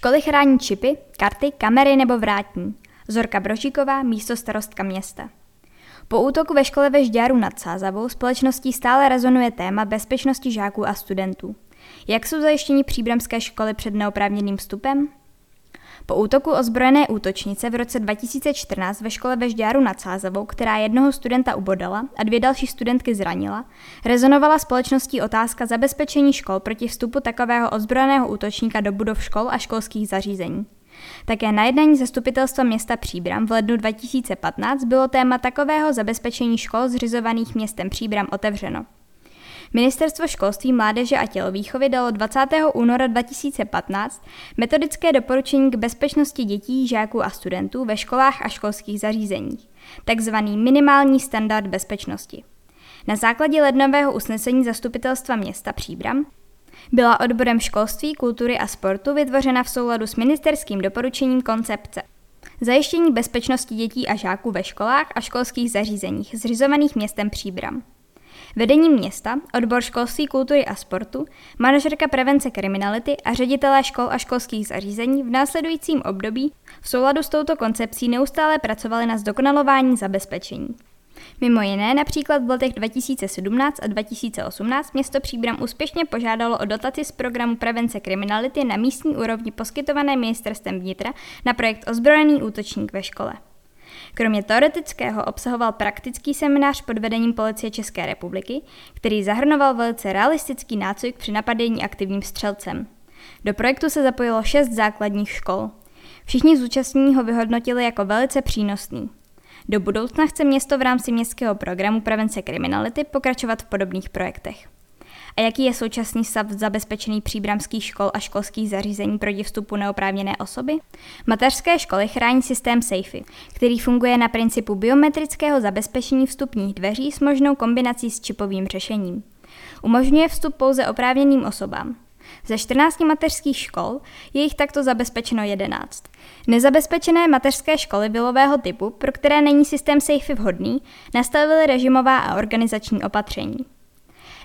Školy chrání čipy, karty, kamery nebo vrátní. Zorka Brožíková, místo starostka města. Po útoku ve škole ve Žďáru nad Sázavou společností stále rezonuje téma bezpečnosti žáků a studentů. Jak jsou zajištěni příbramské školy před neoprávněným vstupem? Po útoku ozbrojené útočnice v roce 2014 ve škole ve Žďáru nad Sázavou, která jednoho studenta ubodala a dvě další studentky zranila, rezonovala společností otázka zabezpečení škol proti vstupu takového ozbrojeného útočníka do budov škol a školských zařízení. Také na jednání zastupitelstva města Příbram v lednu 2015 bylo téma takového zabezpečení škol zřizovaných městem Příbram otevřeno. Ministerstvo školství, mládeže a tělovýchovy dalo 20. února 2015 metodické doporučení k bezpečnosti dětí, žáků a studentů ve školách a školských zařízeních, takzvaný minimální standard bezpečnosti. Na základě lednového usnesení zastupitelstva města Příbram byla odborem školství, kultury a sportu vytvořena v souladu s ministerským doporučením koncepce zajištění bezpečnosti dětí a žáků ve školách a školských zařízeních zřizovaných městem Příbram. Vedení města, odbor školství, kultury a sportu, manažerka prevence kriminality a ředitelé škol a školských zařízení v následujícím období v souladu s touto koncepcí neustále pracovali na zdokonalování zabezpečení. Mimo jiné například v letech 2017 a 2018 město Příbram úspěšně požádalo o dotaci z programu prevence kriminality na místní úrovni poskytované ministerstvem vnitra na projekt Ozbrojený útočník ve škole. Kromě teoretického obsahoval praktický seminář pod vedením Policie České republiky, který zahrnoval velice realistický nácvik při napadení aktivním střelcem. Do projektu se zapojilo šest základních škol. Všichni zúčastnění ho vyhodnotili jako velice přínosný. Do budoucna chce město v rámci městského programu prevence kriminality pokračovat v podobných projektech. A jaký je současný stav zabezpečený příbramských škol a školských zařízení proti vstupu neoprávněné osoby? Mateřské školy chrání systém SAFE, který funguje na principu biometrického zabezpečení vstupních dveří s možnou kombinací s čipovým řešením. Umožňuje vstup pouze oprávněným osobám. Ze 14 mateřských škol je jich takto zabezpečeno 11. Nezabezpečené mateřské školy vilového typu, pro které není systém SAFE vhodný, nastavily režimová a organizační opatření.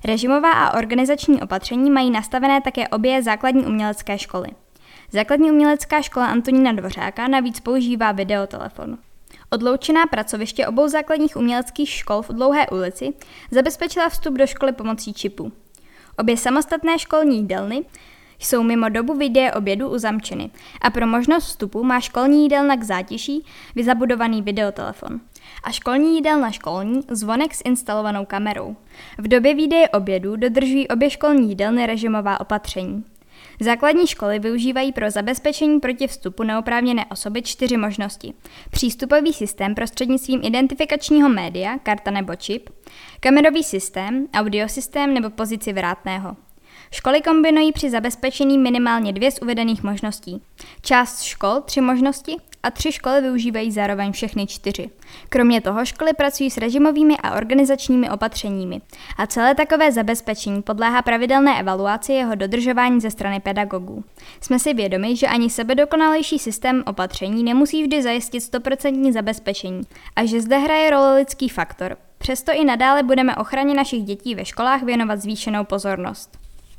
Režimová a organizační opatření mají nastavené také obě základní umělecké školy. Základní umělecká škola Antonína Dvořáka navíc používá videotelefon. Odloučená pracoviště obou základních uměleckých škol v Dlouhé ulici zabezpečila vstup do školy pomocí čipu. Obě samostatné školní jídelny jsou mimo dobu videa obědu uzamčeny a pro možnost vstupu má školní jídelna k zátiší vyzabudovaný videotelefon a školní jídelna školní zvonek s instalovanou kamerou. V době výdeje obědu dodržují obě školní jídelny režimová opatření. Základní školy využívají pro zabezpečení proti vstupu neoprávněné osoby čtyři možnosti. Přístupový systém prostřednictvím identifikačního média, karta nebo čip, kamerový systém, audiosystém nebo pozici vrátného. Školy kombinují při zabezpečení minimálně dvě z uvedených možností. Část škol tři možnosti a tři školy využívají zároveň všechny čtyři. Kromě toho školy pracují s režimovými a organizačními opatřeními a celé takové zabezpečení podléhá pravidelné evaluaci jeho dodržování ze strany pedagogů. Jsme si vědomi, že ani sebedokonalejší systém opatření nemusí vždy zajistit 100% zabezpečení a že zde hraje roli lidský faktor. Přesto i nadále budeme ochraně našich dětí ve školách věnovat zvýšenou pozornost.